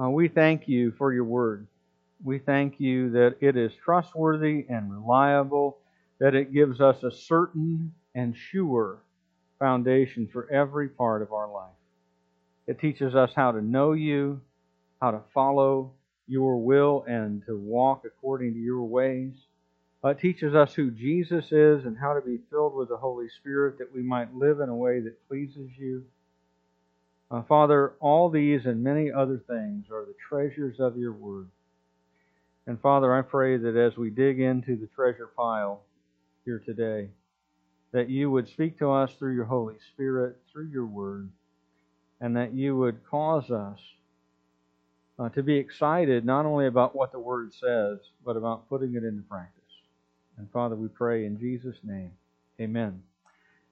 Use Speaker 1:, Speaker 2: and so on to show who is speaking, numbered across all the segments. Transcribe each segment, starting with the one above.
Speaker 1: Uh, we thank you for your word. We thank you that it is trustworthy and reliable, that it gives us a certain and sure foundation for every part of our life. It teaches us how to know you, how to follow your will, and to walk according to your ways. Uh, it teaches us who Jesus is and how to be filled with the Holy Spirit that we might live in a way that pleases you. Uh, Father, all these and many other things are the treasures of your word. And Father, I pray that as we dig into the treasure pile here today, that you would speak to us through your Holy Spirit, through your word, and that you would cause us uh, to be excited not only about what the word says, but about putting it into practice. And Father, we pray in Jesus' name. Amen.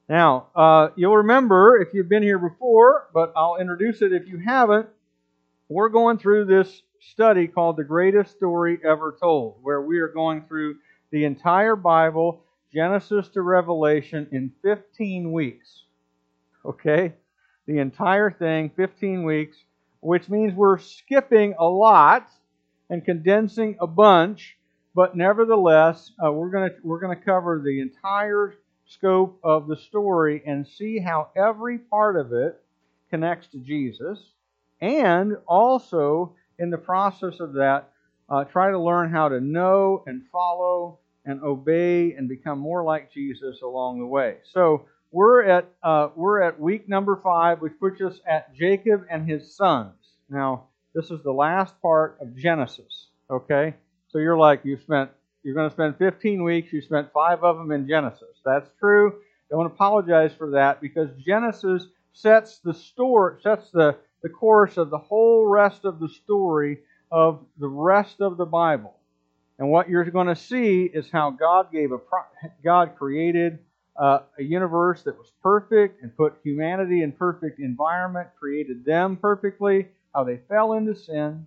Speaker 1: Now, uh, you'll remember if you've been here before, but I'll introduce it if you haven't. We're going through this study called The Greatest Story Ever Told, where we are going through the entire Bible, Genesis to Revelation, in 15 weeks. Okay? The entire thing, 15 weeks, which means we're skipping a lot and condensing a bunch, but nevertheless, uh, we're going we're going to cover the entire scope of the story and see how every part of it connects to Jesus, and also in the process of that, uh, try to learn how to know and follow and obey and become more like Jesus along the way. So we're at uh, we're at week number five, which puts us at Jacob and his sons. Now this is the last part of Genesis. Okay, so you're like you spent you're going to spend 15 weeks. You spent five of them in Genesis. That's true. Don't apologize for that because Genesis sets the story, sets the, the course of the whole rest of the story of the rest of the Bible. And what you're going to see is how God gave a God created uh, a universe that was perfect and put humanity in perfect environment, created them perfectly, how they fell into sin,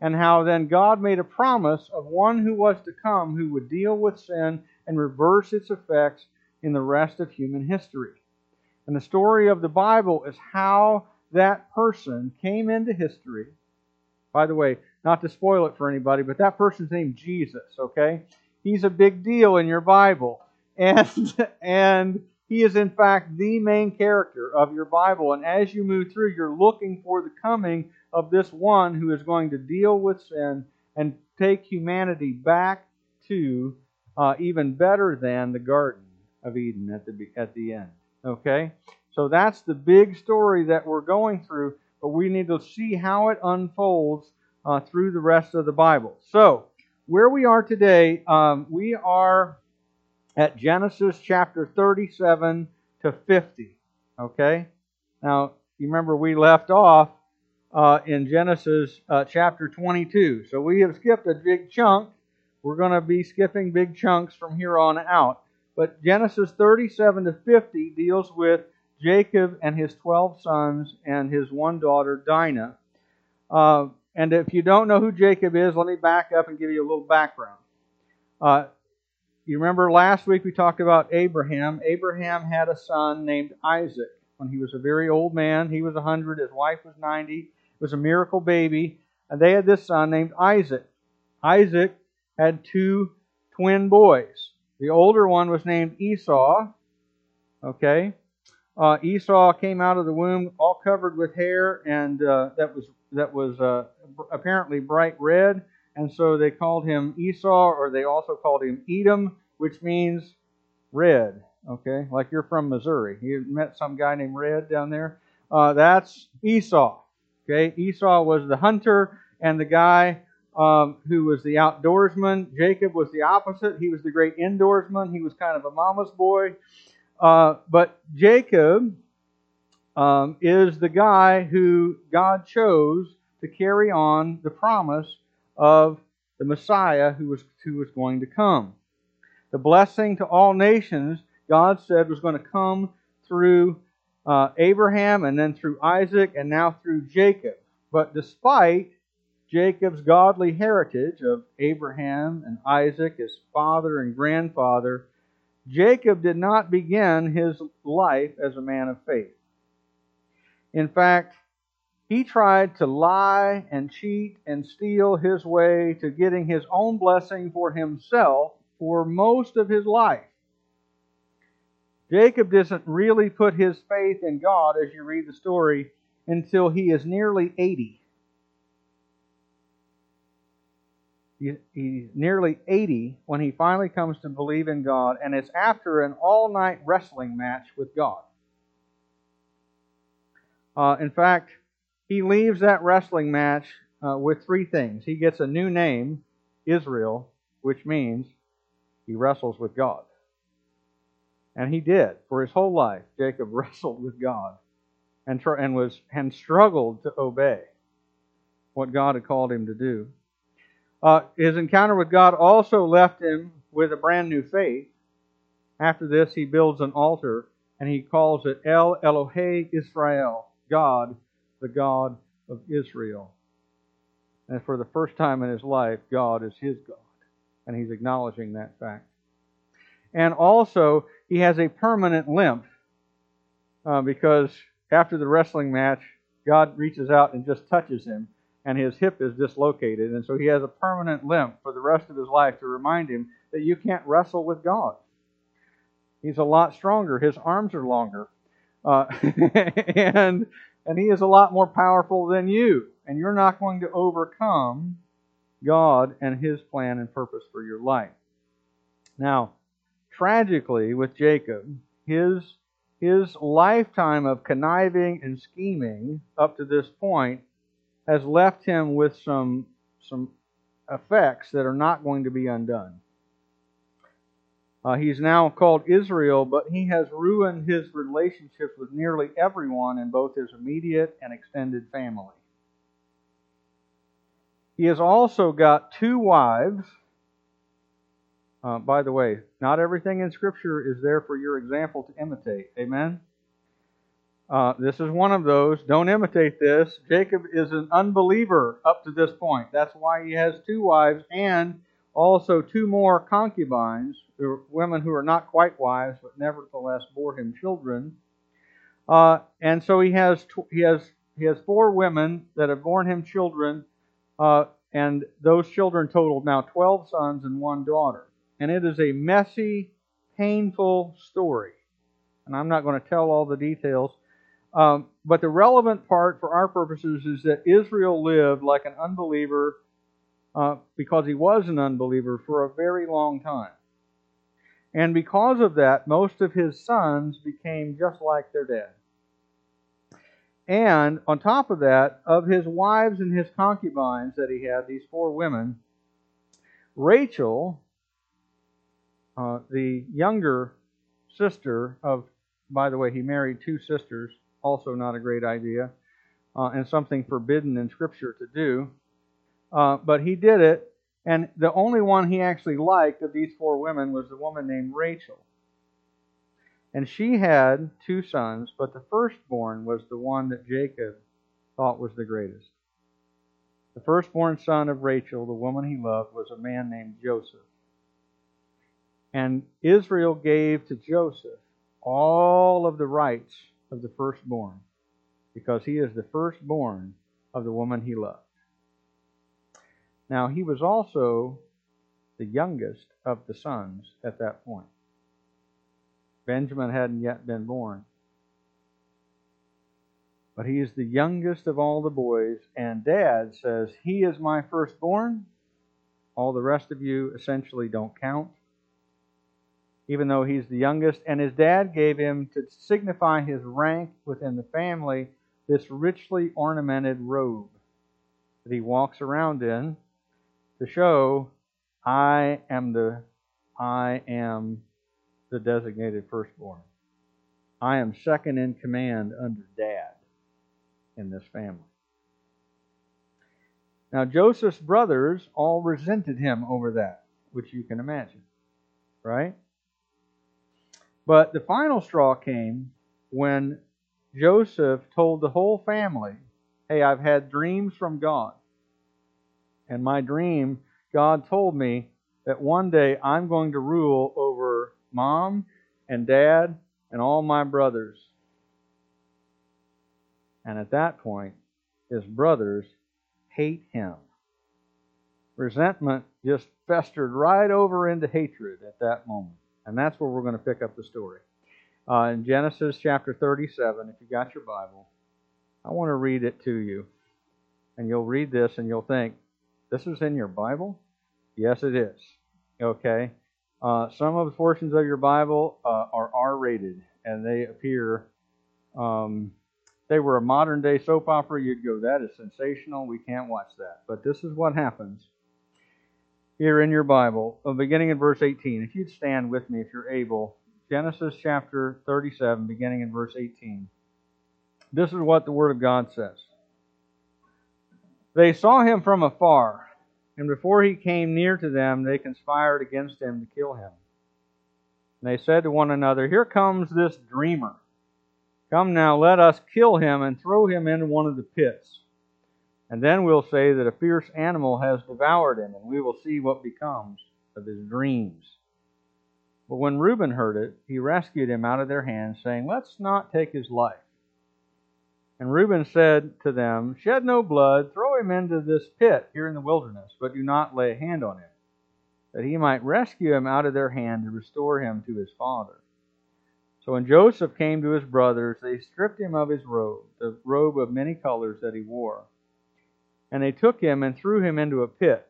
Speaker 1: and how then God made a promise of one who was to come who would deal with sin and reverse its effects in the rest of human history. And the story of the Bible is how that person came into history. By the way, not to spoil it for anybody, but that person's named Jesus, okay? He's a big deal in your Bible. And and he is in fact the main character of your Bible. And as you move through, you're looking for the coming of this one who is going to deal with sin and take humanity back to uh, even better than the Garden of Eden at the at the end. Okay, so that's the big story that we're going through, but we need to see how it unfolds uh, through the rest of the Bible. So where we are today, um, we are at Genesis chapter 37 to 50. Okay, now you remember we left off uh, in Genesis uh, chapter 22. So we have skipped a big chunk. We're going to be skipping big chunks from here on out. But Genesis 37 to 50 deals with Jacob and his 12 sons and his one daughter, Dinah. Uh, and if you don't know who Jacob is, let me back up and give you a little background. You remember last week we talked about Abraham. Abraham had a son named Isaac when he was a very old man. He was 100, his wife was 90 It was a miracle baby, and they had this son named Isaac. Isaac had two twin boys. The older one was named Esau. Okay, uh, Esau came out of the womb all covered with hair, and uh, that was that was uh, apparently bright red, and so they called him Esau, or they also called him Edom, which means red. Okay, like you're from Missouri. You met some guy named Red down there. Uh, that's Esau. Okay, Esau was the hunter and the guy um, who was the outdoorsman. Jacob was the opposite. He was the great indoorsman. He was kind of a mama's boy. Uh, but Jacob um, is the guy who God chose to carry on the promise of the Messiah who was, who was going to come. The blessing to all nations, God said, was going to come through uh, Abraham and then through Isaac and now through Jacob. But despite Jacob's godly heritage of Abraham and Isaac, his father and grandfather, Jacob did not begin his life as a man of faith. In fact, he tried to lie and cheat and steal his way to getting his own blessing for himself for most of his life. Jacob doesn't really put his faith in God as you read the story until he is nearly 80. He's nearly 80 when he finally comes to believe in God, and it's after an all night wrestling match with God. Uh, in fact, he leaves that wrestling match uh, with three things. He gets a new name, Israel, which means he wrestles with God. And he did. For his whole life, Jacob wrestled with God and, tr- and, was, and struggled to obey what God had called him to do. Uh, his encounter with God also left him with a brand new faith. After this, he builds an altar and he calls it El Elohe Israel, God, the God of Israel. And for the first time in his life, God is his God. And he's acknowledging that fact. And also, he has a permanent limp uh, because after the wrestling match, God reaches out and just touches him, and his hip is dislocated. And so he has a permanent limp for the rest of his life to remind him that you can't wrestle with God. He's a lot stronger, his arms are longer. Uh, and and he is a lot more powerful than you. And you're not going to overcome God and his plan and purpose for your life. Now, tragically, with Jacob, his, his lifetime of conniving and scheming up to this point has left him with some, some effects that are not going to be undone. Uh, he's now called Israel, but he has ruined his relationships with nearly everyone in both his immediate and extended family. He has also got two wives. Uh, by the way, not everything in Scripture is there for your example to imitate. Amen? Uh, this is one of those. Don't imitate this. Jacob is an unbeliever up to this point. That's why he has two wives and also two more concubines, women who are not quite wives, but nevertheless bore him children. Uh, and so he has he has he has four women that have borne him children, uh, and those children totaled now twelve sons and one daughter. And it is a messy, painful story. And I'm not going to tell all the details. Um, but the relevant part for our purposes is that Israel lived like an unbeliever uh, because he was an unbeliever for a very long time. And because of that, most of his sons became just like their dad. And on top of that, of his wives and his concubines that he had, these four women, Rachel, uh, the younger sister of, by the way, he married two sisters, also not a great idea, uh, and something forbidden in Scripture to do. Uh, but he did it, and the only one he actually liked of these four women was the woman named Rachel. And she had two sons, but the firstborn was the one that Jacob thought was the greatest. The firstborn son of Rachel, the woman he loved, was a man named Joseph. And Israel gave to Joseph all of the rights of the firstborn because he is the firstborn of the woman he loved. Now, he was also the youngest of the sons at that point. Benjamin hadn't yet been born. But he is the youngest of all the boys, and dad says, He is my firstborn. All the rest of you essentially don't count, even though he's the youngest. And his dad gave him, to signify his rank within the family, this richly ornamented robe that he walks around in to show I am the I am the designated firstborn. I am second in command under dad in this family. Now Joseph's brothers all resented him over that, which you can imagine, right? But the final straw came when Joseph told the whole family, Hey, I've had dreams from God. And my dream, God told me that one day I'm going to rule over mom and dad and all my brothers. And at that point, his brothers hate him. Resentment just festered right over into hatred at that moment. And that's where we're going to pick up the story. Uh, in Genesis chapter 37, if you got your Bible, I want to read it to you. And you'll read this and you'll think, this is in your Bible? Yes, it is. Okay. Uh, some of the portions of your Bible uh, are R rated and they appear, um, they were a modern day soap opera. You'd go, that is sensational. We can't watch that. But this is what happens here in your Bible, uh, beginning in verse 18. If you'd stand with me if you're able. Genesis chapter 37, beginning in verse 18. This is what the Word of God says. They saw him from afar, and before he came near to them, they conspired against him to kill him. And they said to one another, Here comes this dreamer. Come now, let us kill him and throw him into one of the pits and then we'll say that a fierce animal has devoured him, and we will see what becomes of his dreams. But when Reuben heard it, he rescued him out of their hands, saying, Let's not take his life. And Reuben said to them, Shed no blood, throw him into this pit here in the wilderness, but do not lay a hand on him, that he might rescue him out of their hand and restore him to his father. So when Joseph came to his brothers, they stripped him of his robe, the robe of many colors that he wore and they took him and threw him into a pit.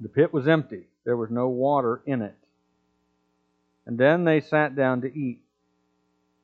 Speaker 1: The pit was empty, there was no water in it. And then they sat down to eat.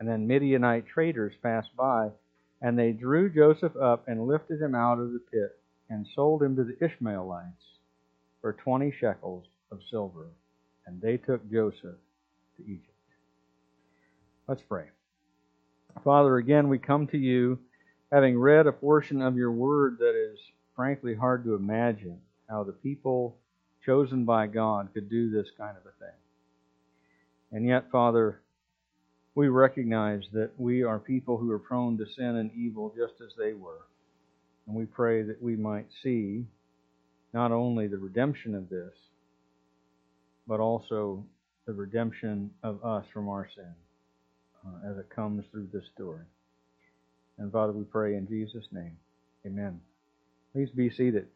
Speaker 1: And then Midianite traders passed by, and they drew Joseph up and lifted him out of the pit, and sold him to the Ishmaelites for twenty shekels of silver. And they took Joseph to Egypt. Let's pray. Father, again, we come to you having read a portion of your word that is frankly hard to imagine how the people chosen by God could do this kind of a thing. And yet, Father, we recognize that we are people who are prone to sin and evil just as they were. And we pray that we might see not only the redemption of this, but also the redemption of us from our sin uh, as it comes through this story. And Father, we pray in Jesus' name. Amen. Please be seated.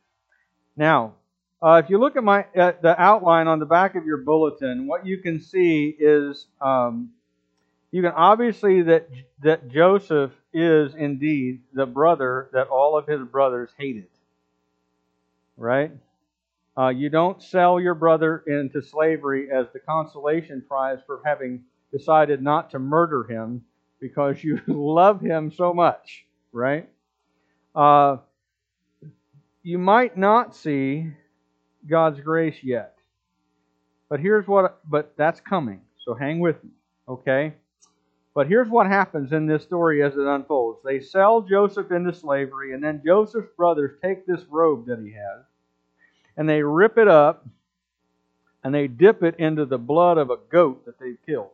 Speaker 1: Now, uh, if you look at my the outline on the back of your bulletin, what you can see is um, you can obviously that that Joseph is indeed the brother that all of his brothers hated. Right? Uh, you don't sell your brother into slavery as the consolation prize for having decided not to murder him because you love him so much, right? Uh, you might not see God's grace yet. But here's what, but that's coming. So hang with me, okay? But here's what happens in this story as it unfolds. They sell Joseph into slavery, and then Joseph's brothers take this robe that he has, and they rip it up, and they dip it into the blood of a goat that they've killed.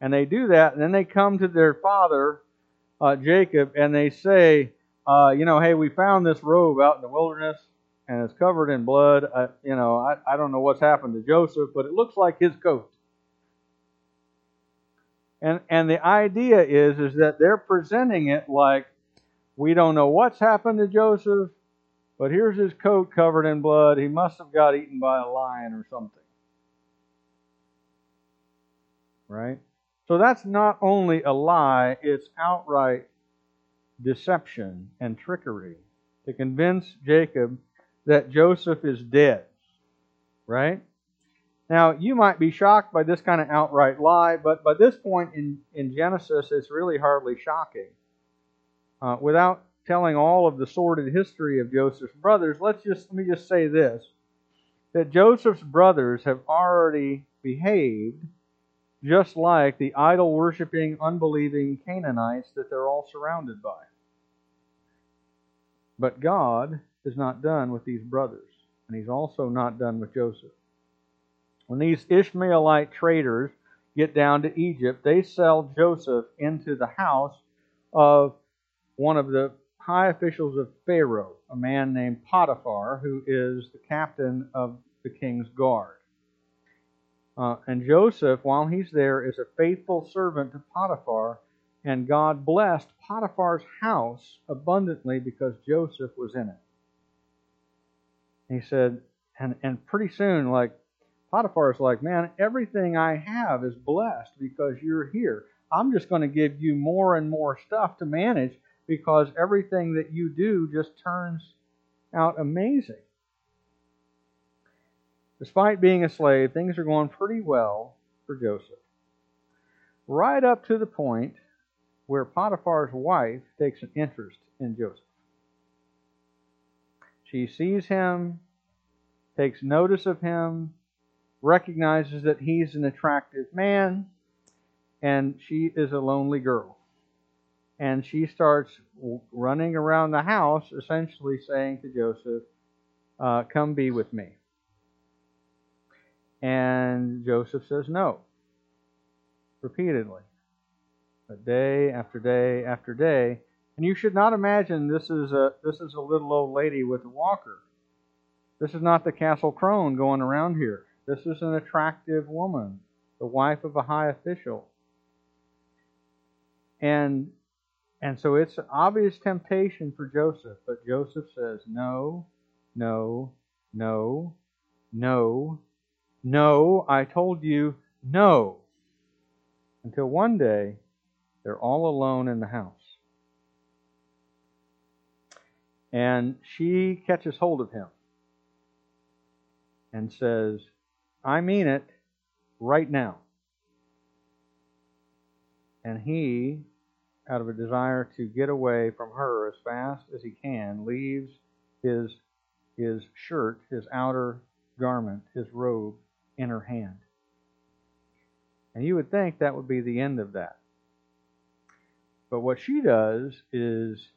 Speaker 1: And they do that, and then they come to their father, uh, Jacob, and they say, uh, you know, hey, we found this robe out in the wilderness, and it's covered in blood. I, you know, I, I don't know what's happened to Joseph, but it looks like his coat. And and the idea is is that they're presenting it like we don't know what's happened to Joseph, but here's his coat covered in blood. He must have got eaten by a lion or something. Right? So that's not only a lie, it's outright deception and trickery to convince Jacob that Joseph is dead. Right? Now, you might be shocked by this kind of outright lie, but by this point in, in Genesis, it's really hardly shocking. Uh, without telling all of the sordid history of Joseph's brothers, let's just let me just say this: that Joseph's brothers have already behaved just like the idol worshiping, unbelieving Canaanites that they're all surrounded by. But God is not done with these brothers, and He's also not done with Joseph. When these Ishmaelite traders get down to Egypt, they sell Joseph into the house of one of the high officials of Pharaoh, a man named Potiphar, who is the captain of the king's guard. Uh, and Joseph, while he's there, is a faithful servant to Potiphar, and God blessed Potiphar's house abundantly because Joseph was in it. He said, and, and pretty soon, like, Potiphar's like, man, everything I have is blessed because you're here. I'm just going to give you more and more stuff to manage because everything that you do just turns out amazing. Despite being a slave, things are going pretty well for Joseph. Right up to the point where Potiphar's wife takes an interest in Joseph. She sees him, takes notice of him, recognizes that he's an attractive man, and she is a lonely girl. And she starts running around the house, essentially saying to Joseph, uh, Come be with me. And Joseph says no, repeatedly, but day after day after day. And you should not imagine this is a this is a little old lady with a walker. This is not the castle crone going around here. This is an attractive woman, the wife of a high official. And and so it's an obvious temptation for Joseph, but Joseph says, No, no, no, no, no, I told you no. Until one day, they're all alone in the house. And she catches hold of him and says, I mean it right now. And he, out of a desire to get away from her as fast as he can, leaves his, his shirt, his outer garment, his robe, in her hand. And you would think that would be the end of that. But what she does is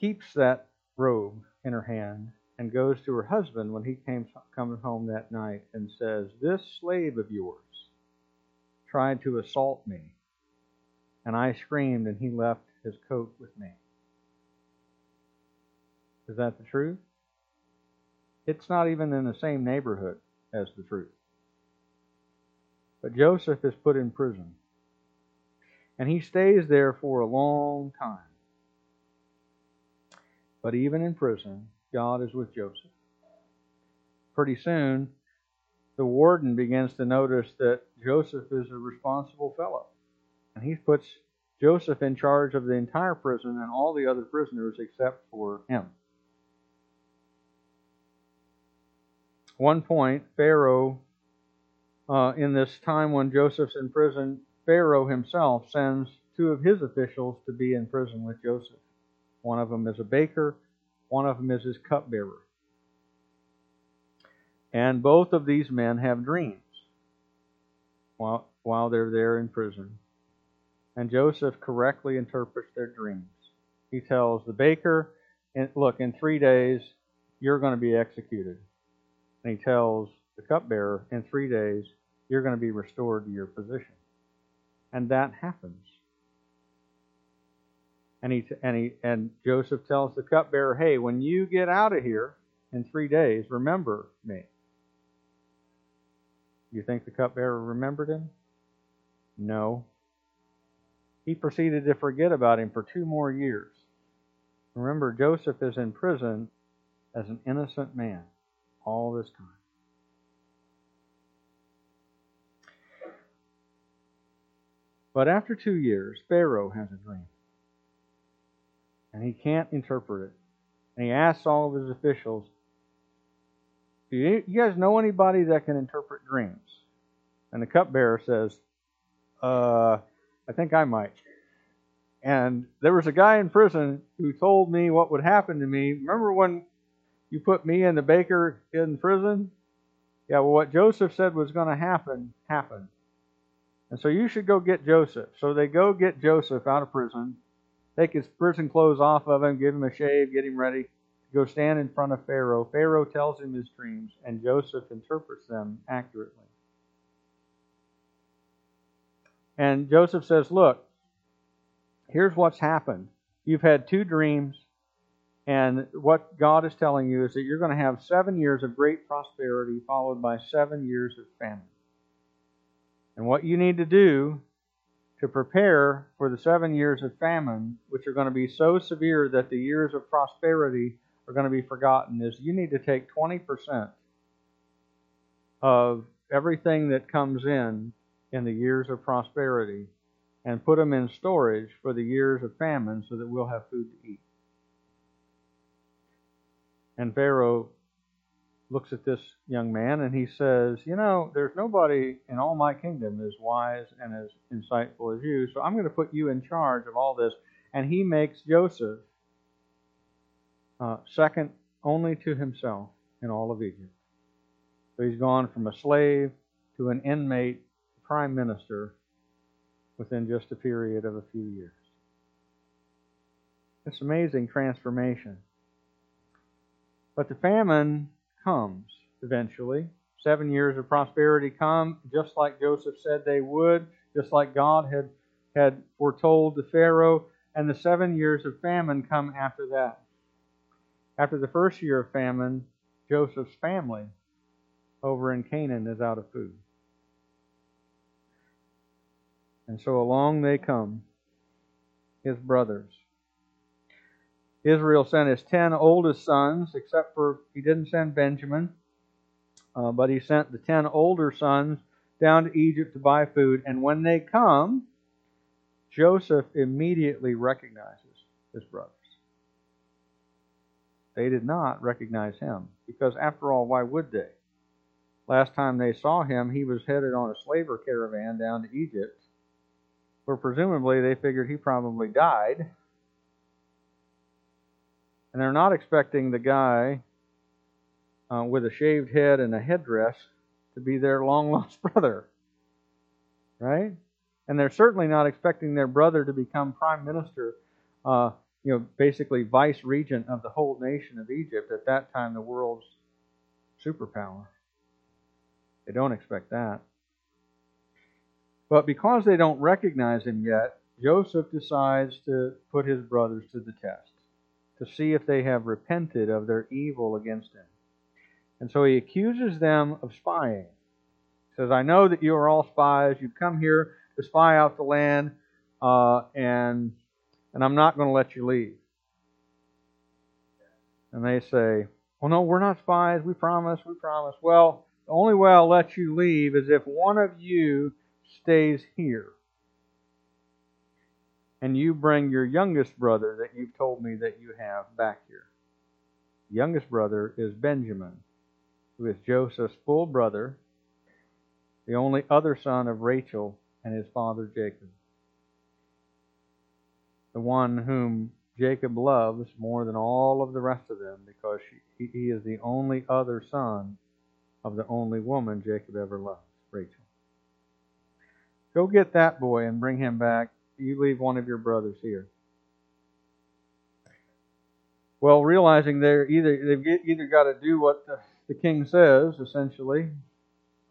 Speaker 1: keeps that robe in her hand and goes to her husband when he came coming home that night and says, This slave of yours tried to assault me, and I screamed, and he left his coat with me. Is that the truth? It's not even in the same neighborhood as the truth. But Joseph is put in prison. And he stays there for a long time. But even in prison, God is with Joseph. Pretty soon, the warden begins to notice that Joseph is a responsible fellow. And he puts Joseph in charge of the entire prison and all the other prisoners except for him. one point, Pharaoh, uh, in this time when Joseph's in prison, Pharaoh himself sends two of his officials to be in prison with Joseph. One of them is a baker, one of them is his cupbearer. And both of these men have dreams while, while they're there in prison. And Joseph correctly interprets their dreams. He tells the baker, Look, in three days, you're going to be executed and he tells the cupbearer, in three days, you're going to be restored to your position. And that happens. And he and he and Joseph tells the cupbearer, "Hey, when you get out of here in three days, remember me." You think the cupbearer remembered him? No. He proceeded to forget about him for two more years. Remember, Joseph is in prison as an innocent man all this time. But after two years, Pharaoh has a dream. And he can't interpret it. And he asks all of his officials, Do you, guys know anybody that can interpret dreams? And the cupbearer says, Uh, I think I might. And there was a guy in prison who told me what would happen to me. Remember when you put me and the baker in prison? Yeah, well, what Joseph said was going to happen, happened. And so you should go get Joseph. So they go get Joseph out of prison. Take his prison clothes off of him, give him a shave, get him ready to go stand in front of Pharaoh. Pharaoh tells him his dreams, and Joseph interprets them accurately. And Joseph says, Look, here's what's happened. You've had two dreams, and what God is telling you is that you're going to have seven years of great prosperity, followed by seven years of famine. And what you need to do to prepare for the seven years of famine, which are going to be so severe that the years of prosperity are going to be forgotten, is you need to take 20% of everything that comes in in the years of prosperity and put them in storage for the years of famine so that we'll have food to eat. And Pharaoh looks at this young man and he says, You know, there's nobody in all my kingdom as wise and as insightful as you, so I'm going to put you in charge of all this. And he makes Joseph uh, second only to himself in all of Egypt. So he's gone from a slave to an inmate, prime minister, within just a period of a few years. It's amazing transformation. But the famine comes eventually. Seven years of prosperity come, just like Joseph said they would, just like God had, had foretold to Pharaoh, and the seven years of famine come after that. After the first year of famine, Joseph's family over in Canaan is out of food. And so along they come, his brothers. Israel sent his ten oldest sons, except for he didn't send Benjamin, uh, but he sent the ten older sons down to Egypt to buy food. And when they come, Joseph immediately recognizes his brothers. They did not recognize him, because after all, why would they? Last time they saw him, he was headed on a slaver caravan down to Egypt where presumably they figured he probably died. And they're not expecting the guy uh, with a shaved head and a headdress to be their long lost brother. Right? And they're certainly not expecting their brother to become prime minister, uh, you know, basically vice regent of the whole nation of Egypt, at that time the world's superpower. They don't expect that. But because they don't recognize him yet, Joseph decides to put his brothers to the test, to see if they have repented of their evil against him. And so he accuses them of spying. He says, I know that you are all spies. You've come here to spy out the land, uh, and, and I'm not going to let you leave. And they say, Well, no, we're not spies. We promise, we promise. Well, the only way I'll let you leave is if one of you stays here. And you bring your youngest brother that you've told me that you have back here. The youngest brother is Benjamin, who is Joseph's full brother, the only other son of Rachel and his father Jacob. The one whom Jacob loves more than all of the rest of them because she, he is the only other son of the only woman Jacob ever loved, Rachel. Go get that boy and bring him back. You leave one of your brothers here. Well, realizing they're either they've either got to do what the, the king says, essentially,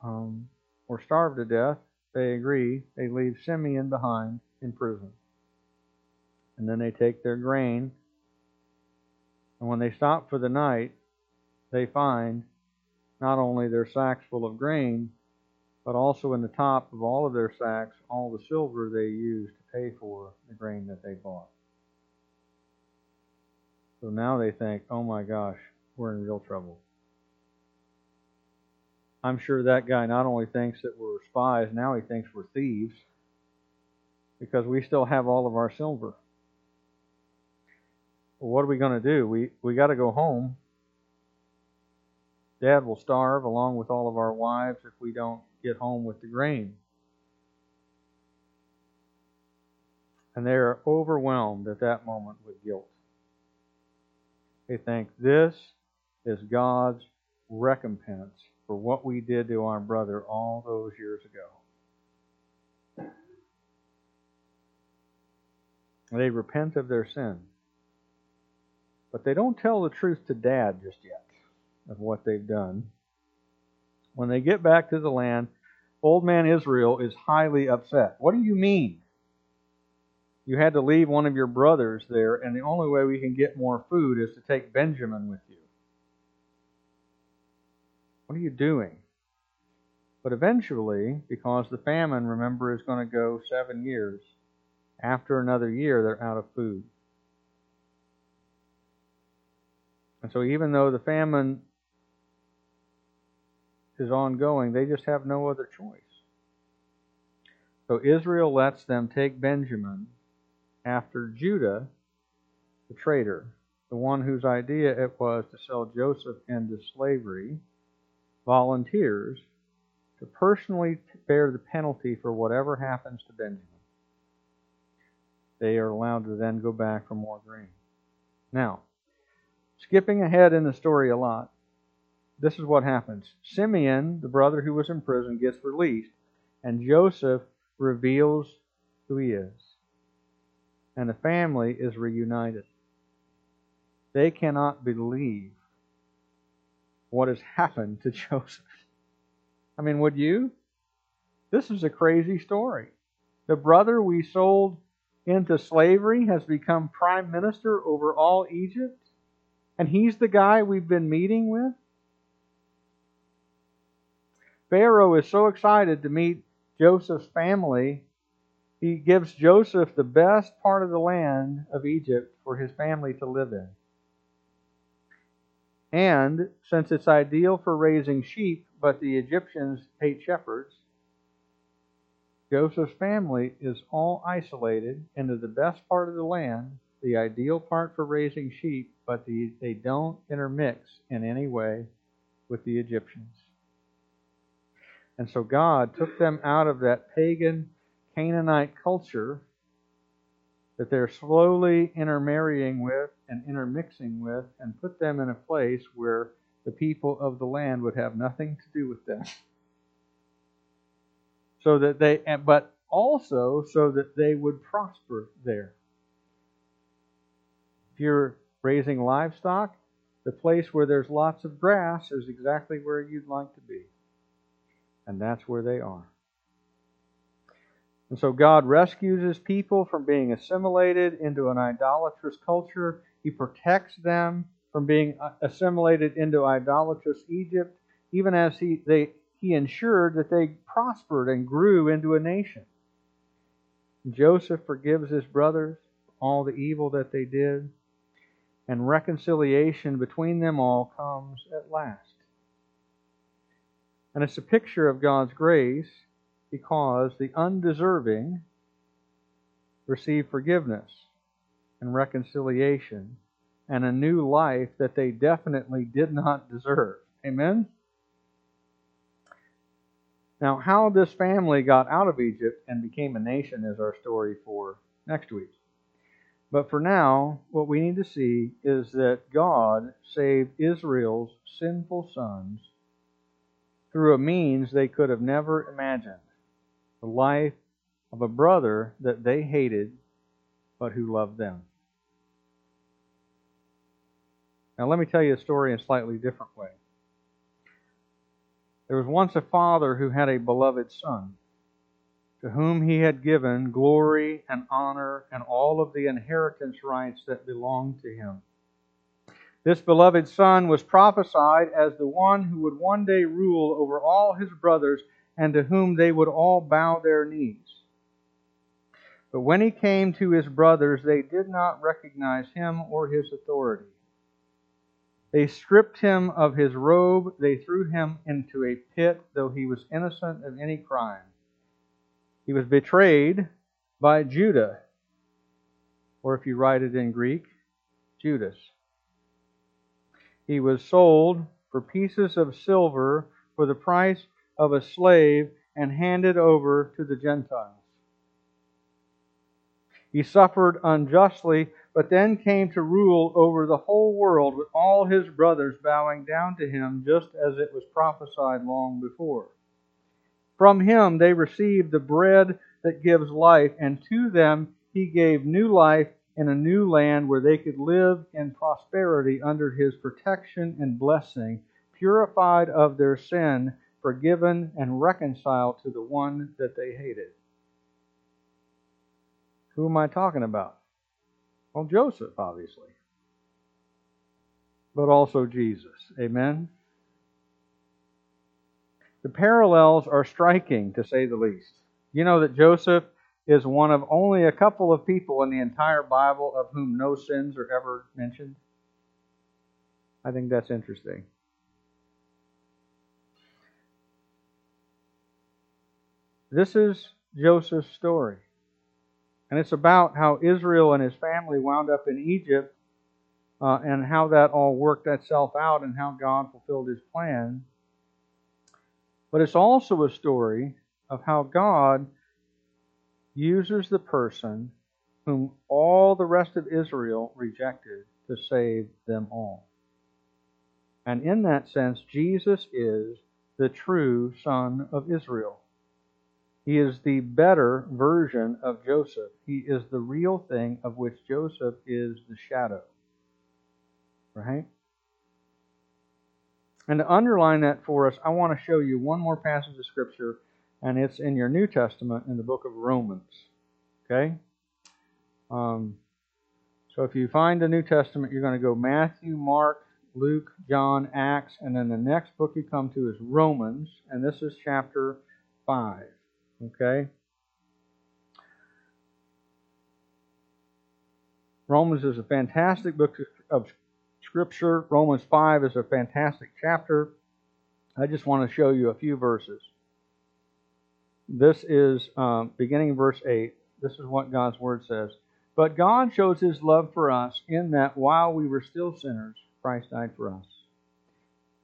Speaker 1: um, or starve to death, they agree. They leave Simeon behind in prison, and then they take their grain. And when they stop for the night, they find not only their sacks full of grain, but also in the top of all of their sacks, all the silver they used pay for the grain that they bought. So now they think, oh my gosh, we're in real trouble. I'm sure that guy not only thinks that we're spies, now he thinks we're thieves because we still have all of our silver. Well, what are we going to do? We we got to go home. Dad will starve along with all of our wives if we don't get home with the grain. And they are overwhelmed at that moment with guilt. They think this is God's recompense for what we did to our brother all those years ago. They repent of their sin. But they don't tell the truth to dad just yet of what they've done. When they get back to the land, old man Israel is highly upset. What do you mean? You had to leave one of your brothers there, and the only way we can get more food is to take Benjamin with you. What are you doing? But eventually, because the famine, remember, is going to go seven years, after another year, they're out of food. And so, even though the famine is ongoing, they just have no other choice. So, Israel lets them take Benjamin after Judah, the traitor, the one whose idea it was to sell Joseph into slavery, volunteers to personally bear the penalty for whatever happens to Benjamin. They are allowed to then go back for more grain. Now, skipping ahead in the story a lot, this is what happens. Simeon, the brother who was in prison, gets released, and Joseph reveals who he is. And the family is reunited. They cannot believe what has happened to Joseph. I mean, would you? This is a crazy story. The brother we sold into slavery has become prime minister over all Egypt, and he's the guy we've been meeting with. Pharaoh is so excited to meet Joseph's family, he gives Joseph the best part of the land of Egypt for his family to live in. And since it's ideal for raising sheep, but the Egyptians hate shepherds, Joseph's family is all isolated into the best part of the land, the ideal part for raising sheep, but the, they don't intermix in any way with the Egyptians. And so God took them out of that pagan Canaanite culture that they're slowly intermarrying with and intermixing with and put them in a place where the people of the land would have nothing to do with them. So that they, but also so that they would prosper there. If you're raising livestock, the place where there's lots of grass is exactly where you'd like to be. And that's where they are. And so God rescues his people from being assimilated into an idolatrous culture. He protects them from being assimilated into idolatrous Egypt, even as he, they, he ensured that they prospered and grew into a nation. Joseph forgives his brothers all the evil that they did, and reconciliation between them all comes at last. And it's a picture of God's grace because the undeserving receive forgiveness and reconciliation and a new life that they definitely did not deserve. Amen? Now, how this family got out of Egypt and became a nation is our story for next week. But for now, what we need to see is that God saved Israel's sinful sons through a means they could have never imagined the life of a brother that they hated but who loved them. Now, let me tell you a story in a slightly different way. There was once a father who had a beloved son, to whom he had given glory and honor and all of the inheritance rights that belonged to him. This beloved son was prophesied as the one who would one day rule over all his brothers and to whom they would all bow their knees. But when he came to his brothers, they did not recognize him or his authority. They stripped him of his robe, they threw him into a pit, though he was innocent of any crime. He was betrayed by Judah, or if you write it in Greek, Judas. He was sold for pieces of silver for the price of a slave and handed over to the Gentiles. He suffered unjustly, but then came to rule over the whole world with all his brothers bowing down to him, just as it was prophesied long before. From him they received the bread that gives life, and to them he gave new life in a new land where they could live in prosperity under his protection and blessing, purified of their sin, forgiven, and reconciled to the one that they hated. Who am I talking about? Well, Joseph, obviously, but also Jesus. Amen? The parallels are striking, to say the least. You know that Joseph is one of only a couple of people in the entire Bible of whom no sins are ever mentioned. I think that's interesting. This is Joseph's story. And it's about how Israel and his family wound up in Egypt uh, and how that all worked itself out and how God fulfilled his plan. But it's also a story of how God uses the person whom all the rest of Israel rejected to save them all. And in that sense, Jesus is the true son of Israel. He is the better version of Joseph. He is the real thing of which Joseph is the shadow. Right? And to underline that for us, I want to show you one more passage of Scripture and it's in your New Testament in the book of Romans. Okay? Um, so if you find the New Testament, you're going to go Matthew, Mark, Luke, John, Acts, and then the next book you come to is Romans, and this is chapter 5. Okay? Romans is a fantastic book of Scripture. Romans 5 is a fantastic chapter. I just want to show you a few verses. This is um, beginning verse 8. This is what God's Word says. But God shows His love for us in that while we were still sinners, Christ died for us.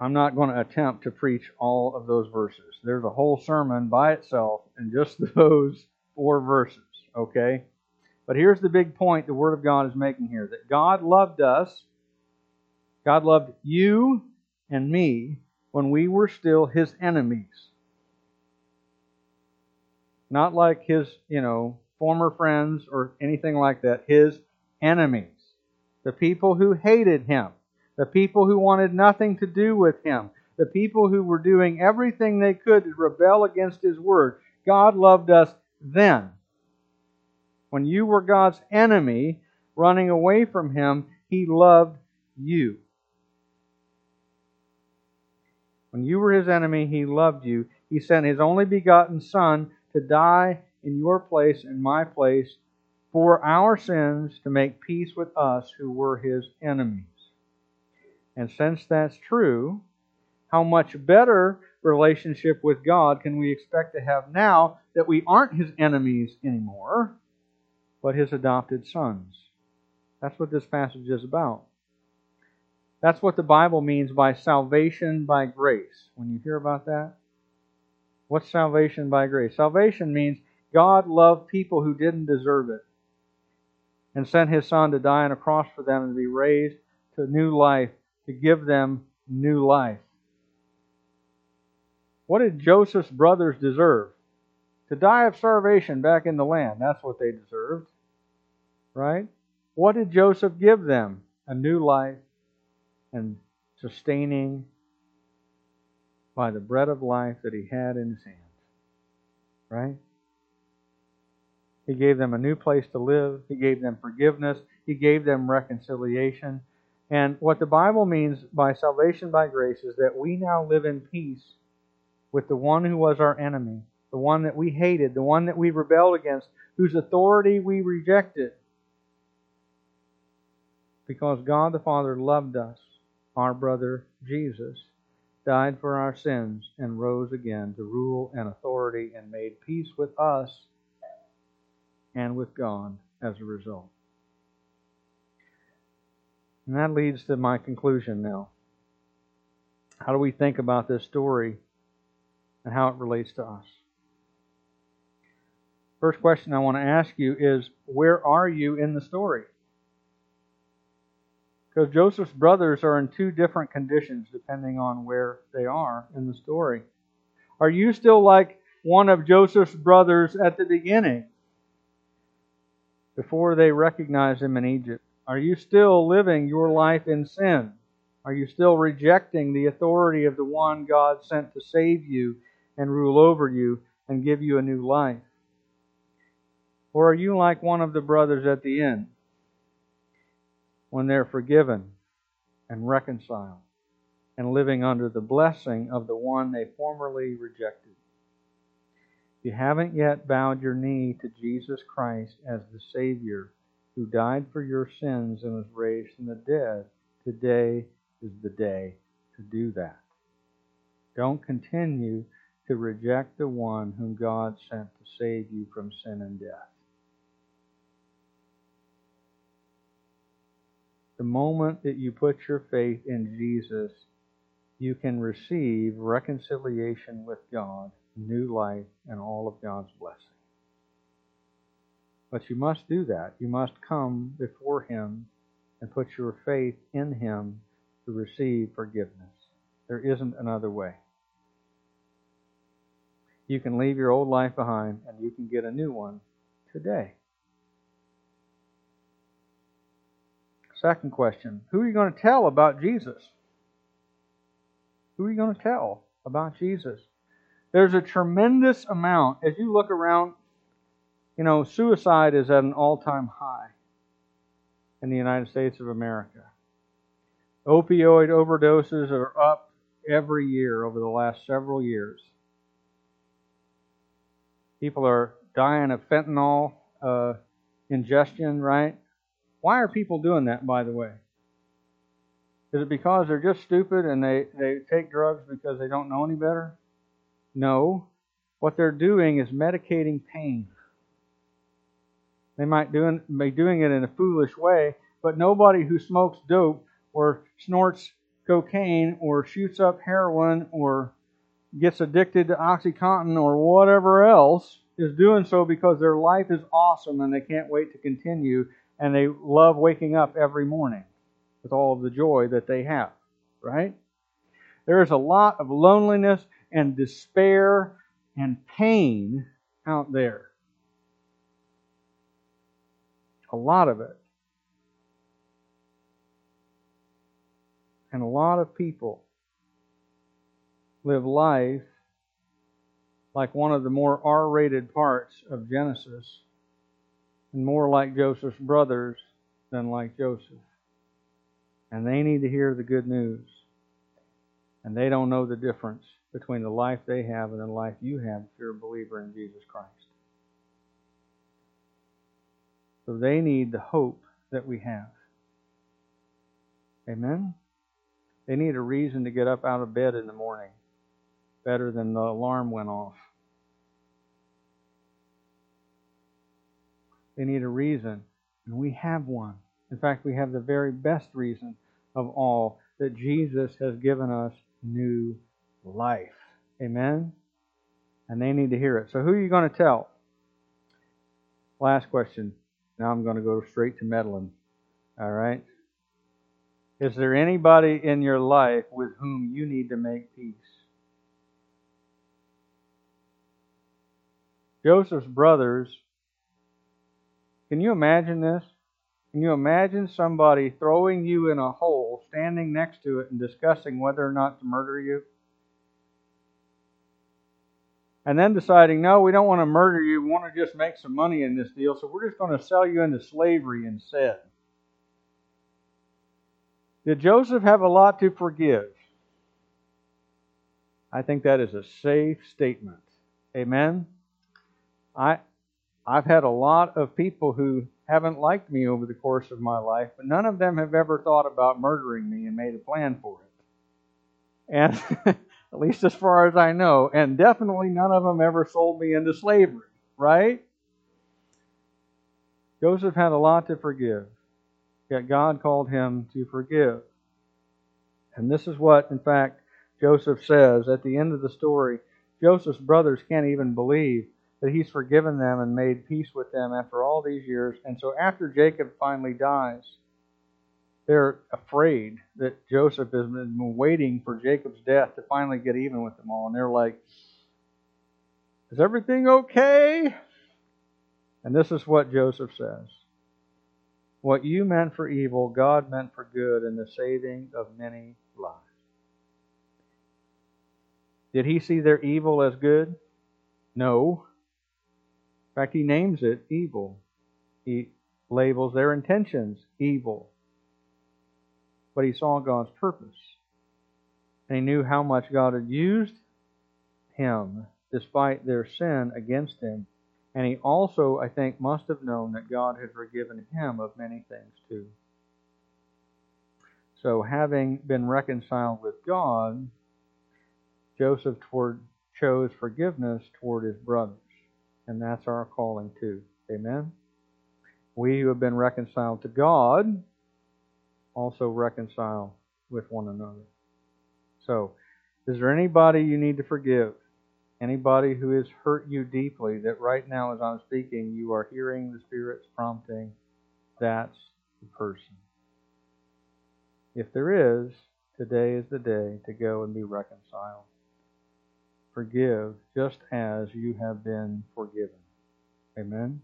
Speaker 1: I'm not going to attempt to preach all of those verses. There's a whole sermon by itself in just those four verses, okay? But here's the big point the Word of God is making here that God loved us, God loved you and me when we were still His enemies not like his, you know, former friends or anything like that, his enemies. The people who hated him, the people who wanted nothing to do with him, the people who were doing everything they could to rebel against his word. God loved us then. When you were God's enemy, running away from him, he loved you. When you were his enemy, he loved you. He sent his only begotten Son to die in your place and my place for our sins to make peace with us who were his enemies. And since that's true, how much better relationship with God can we expect to have now that we aren't his enemies anymore, but his adopted sons? That's what this passage is about. That's what the Bible means by salvation by grace. When you hear about that, What's salvation by grace? Salvation means God loved people who didn't deserve it and sent his son to die on a cross for them and to be raised to new life, to give them new life. What did Joseph's brothers deserve? To die of starvation back in the land. That's what they deserved. Right? What did Joseph give them? A new life and sustaining by the bread of life that he had in his hands. Right? He gave them a new place to live. He gave them forgiveness. He gave them reconciliation. And what the Bible means by salvation by grace is that we now live in peace with the one who was our enemy, the one that we hated, the one that we rebelled against, whose authority we rejected. Because God the Father loved us, our brother Jesus, died for our sins, and rose again to rule and authority and made peace with us and with God as a result. And that leads to my conclusion now. How do we think about this story and how it relates to us? First question I want to ask you is where are you in the story? Because Joseph's brothers are in two different conditions depending on where they are in the story. Are you still like one of Joseph's brothers at the beginning before they recognize him in Egypt? Are you still living your life in sin? Are you still rejecting the authority of the one God sent to save you and rule over you and give you a new life? Or are you like one of the brothers at the end when they're forgiven and reconciled and living under the blessing of the one they formerly rejected? If you haven't yet bowed your knee to Jesus Christ as the Savior who died for your sins and was raised from the dead, today is the day to do that. Don't continue to reject the one whom God sent to save you from sin and death. The moment that you put your faith in Jesus, you can receive reconciliation with God, new life, and all of God's blessing. But you must do that. You must come before Him and put your faith in Him to receive forgiveness. There isn't another way. You can leave your old life behind and you can get a new one today. Second question Who are you going to tell about Jesus? Who are you going to tell about Jesus? There's a tremendous amount. As you look around, you know, suicide is at an all time high in the United States of America. Opioid overdoses are up every year over the last several years. People are dying of fentanyl uh, ingestion, right? Why are people doing that, by the way? Is it because they're just stupid and they, they take drugs because they don't know any better? No. What they're doing is medicating pain. They might doing, be doing it in a foolish way, but nobody who smokes dope or snorts cocaine or shoots up heroin or gets addicted to Oxycontin or whatever else is doing so because their life is awesome and they can't wait to continue and they love waking up every morning with all of the joy that they have, right? There is a lot of loneliness and despair and pain out there. A lot of it. And a lot of people live life like one of the more R rated parts of Genesis and more like Joseph's brothers than like Joseph. And they need to hear the good news. And they don't know the difference between the life they have and the life you have if you're a believer in Jesus Christ. So they need the hope that we have. Amen? They need a reason to get up out of bed in the morning better than the alarm went off. They need a reason, and we have one. In fact, we have the very best reason of all that Jesus has given us new life. Amen? And they need to hear it. So, who are you going to tell? Last question. Now I'm going to go straight to meddling. All right? Is there anybody in your life with whom you need to make peace? Joseph's brothers, can you imagine this? Can you imagine somebody throwing you in a hole, standing next to it, and discussing whether or not to murder you? And then deciding, no, we don't want to murder you. We want to just make some money in this deal, so we're just going to sell you into slavery instead. Did Joseph have a lot to forgive? I think that is a safe statement. Amen. I I've had a lot of people who haven't liked me over the course of my life, but none of them have ever thought about murdering me and made a plan for it. And at least as far as I know, and definitely none of them ever sold me into slavery, right? Joseph had a lot to forgive. Yet God called him to forgive. And this is what, in fact, Joseph says at the end of the story. Joseph's brothers can't even believe that he's forgiven them and made peace with them after all these years. And so after Jacob finally dies, they're afraid that Joseph has been waiting for Jacob's death to finally get even with them all. And they're like, Is everything okay? And this is what Joseph says What you meant for evil, God meant for good in the saving of many lives. Did he see their evil as good? No. In fact, he names it evil. He labels their intentions evil. But he saw God's purpose. And he knew how much God had used him despite their sin against him. And he also, I think, must have known that God had forgiven him of many things too. So, having been reconciled with God, Joseph toward, chose forgiveness toward his brothers. And that's our calling too. Amen? We who have been reconciled to God also reconcile with one another. So, is there anybody you need to forgive? Anybody who has hurt you deeply that right now, as I'm speaking, you are hearing the Spirit's prompting? That's the person. If there is, today is the day to go and be reconciled forgive just as you have been forgiven. Amen.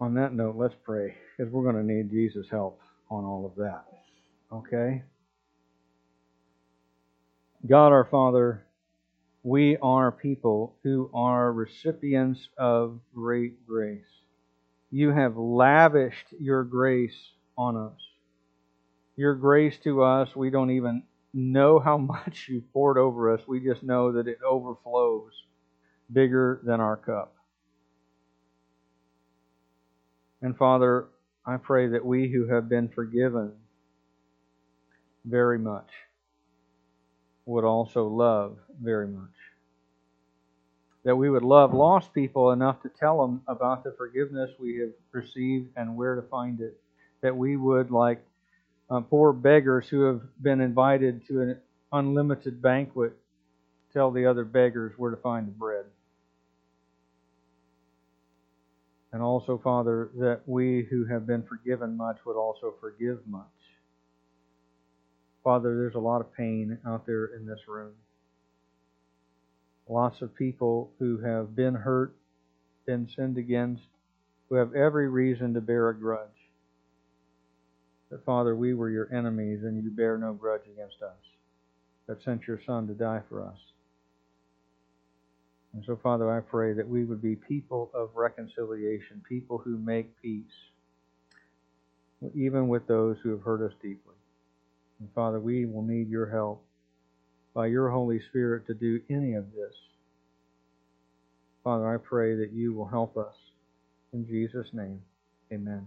Speaker 1: On that note, let's pray because we're going to need Jesus' help on all of that. Okay? God our Father, we are people who are recipients of great grace. You have lavished your grace on us. Your grace to us, we don't even know how much you poured over us. We just know that it overflows bigger than our cup. And Father, I pray that we who have been forgiven very much would also love very much. That we would love lost people enough to tell them about the forgiveness we have received and where to find it. That we would, like uh, poor beggars who have been invited to an unlimited banquet tell the other beggars where to find the bread. And also, Father, that we who have been forgiven much would also forgive much. Father, there's a lot of pain out there in this room. Lots of people who have been hurt, been sinned against, who have every reason to bear a grudge that, Father, we were your enemies and you bear no grudge against us, that sent your Son to die for us. And so, Father, I pray that we would be people of reconciliation, people who make peace, even with those who have hurt us deeply. And Father, we will need your help by your Holy Spirit to do any of this. Father, I pray that you will help us. In Jesus' name, amen.